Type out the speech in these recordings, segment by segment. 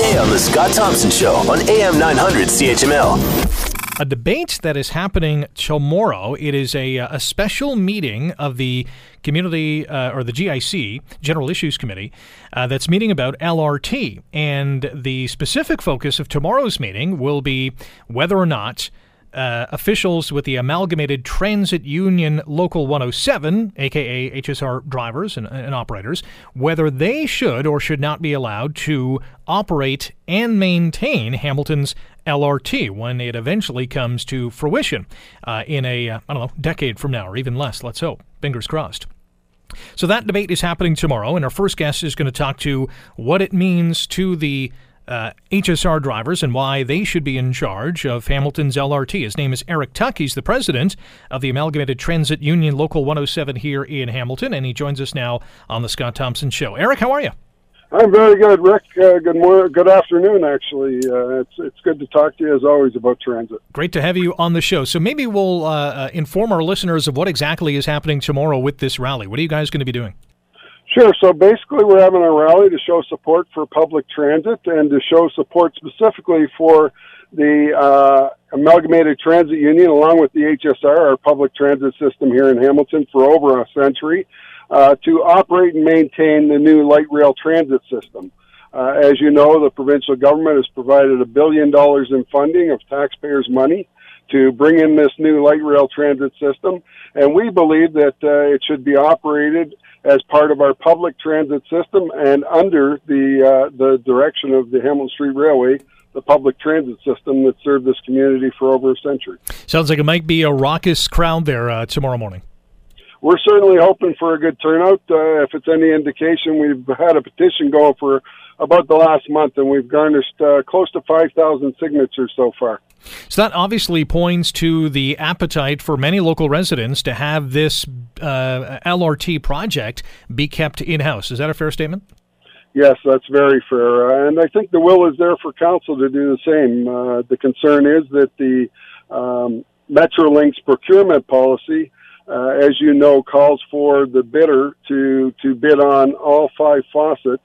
weekday on The Scott Thompson Show on AM 900 CHML a debate that is happening tomorrow. It is a, a special meeting of the community uh, or the GIC General Issues Committee uh, that's meeting about LRT, and the specific focus of tomorrow's meeting will be whether or not uh, officials with the Amalgamated Transit Union Local 107, aka HSR drivers and, and, operators, whether they should or should not be allowed to operate and maintain Hamilton's LRT when it eventually comes to fruition uh, in a, uh, I don't know, decade from now or even less, let's hope. Fingers crossed. So that debate is happening tomorrow, and our first guest is going to talk to what it means to the uh, HSR drivers and why they should be in charge of Hamilton's LRT. His name is Eric Tuck. He's the president of the Amalgamated Transit Union Local 107 here in Hamilton, and he joins us now on the Scott Thompson Show. Eric, how are you? I'm very good, Rick. Uh, good morning, good afternoon. Actually, uh, it's it's good to talk to you as always about transit. Great to have you on the show. So maybe we'll uh, uh inform our listeners of what exactly is happening tomorrow with this rally. What are you guys going to be doing? Sure. So basically, we're having a rally to show support for public transit and to show support specifically for the uh, Amalgamated Transit Union, along with the HSR, our public transit system here in Hamilton, for over a century, uh, to operate and maintain the new light rail transit system. Uh, as you know, the provincial government has provided a billion dollars in funding of taxpayers' money to bring in this new light rail transit system, and we believe that uh, it should be operated as part of our public transit system and under the uh, the direction of the Hamilton Street Railway, the public transit system that served this community for over a century. Sounds like it might be a raucous crowd there uh, tomorrow morning. We're certainly hoping for a good turnout. Uh, if it's any indication, we've had a petition going for about the last month, and we've garnished uh, close to 5,000 signatures so far. So that obviously points to the appetite for many local residents to have this uh, LRT project be kept in house. Is that a fair statement? Yes, that's very fair. Uh, and I think the will is there for council to do the same. Uh, the concern is that the um, Metrolinx procurement policy, uh, as you know, calls for the bidder to, to bid on all five faucets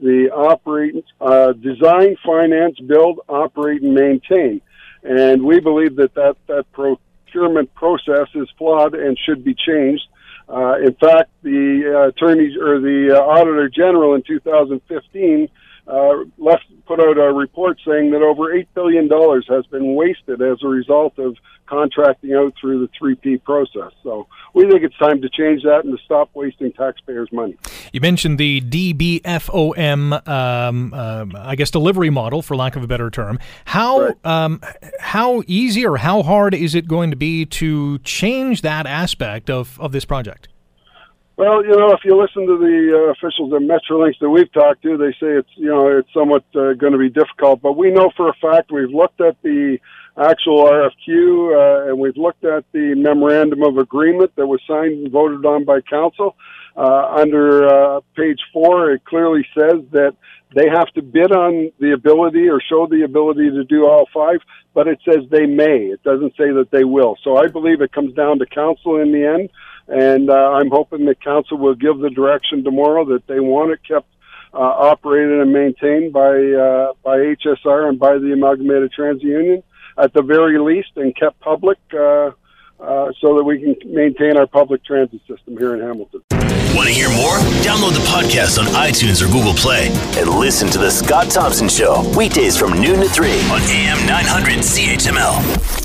the operate, uh, design, finance, build, operate, and maintain. And we believe that that, that procurement process is flawed and should be changed. Uh, in fact, the uh, attorneys or the uh, auditor general in 2015 uh, left put out a report saying that over eight billion dollars has been wasted as a result of contracting out through the 3P process. So we think it's time to change that and to stop wasting taxpayers' money. You mentioned the DBFOM, um, uh, I guess, delivery model, for lack of a better term. How right. um, how easy or how hard is it going to be to change that aspect of, of this project? Well, you know, if you listen to the uh, officials at Metrolinx that we've talked to, they say it's you know it's somewhat uh, going to be difficult. But we know for a fact we've looked at the actual RFQ uh, and we've looked at the memorandum of agreement that was signed and voted on by council. Uh, under uh, page four, it clearly says that they have to bid on the ability or show the ability to do all five, but it says they may. It doesn't say that they will. So I believe it comes down to council in the end and uh, I'm hoping that council will give the direction tomorrow that they want it kept uh, operated and maintained by uh, by HSR and by the Amalgamated Transit Union at the very least, and kept public uh, uh, so that we can maintain our public transit system here in Hamilton. Want to hear more? Download the podcast on iTunes or Google Play and listen to the Scott Thompson Show weekdays from noon to three on AM 900 CHML.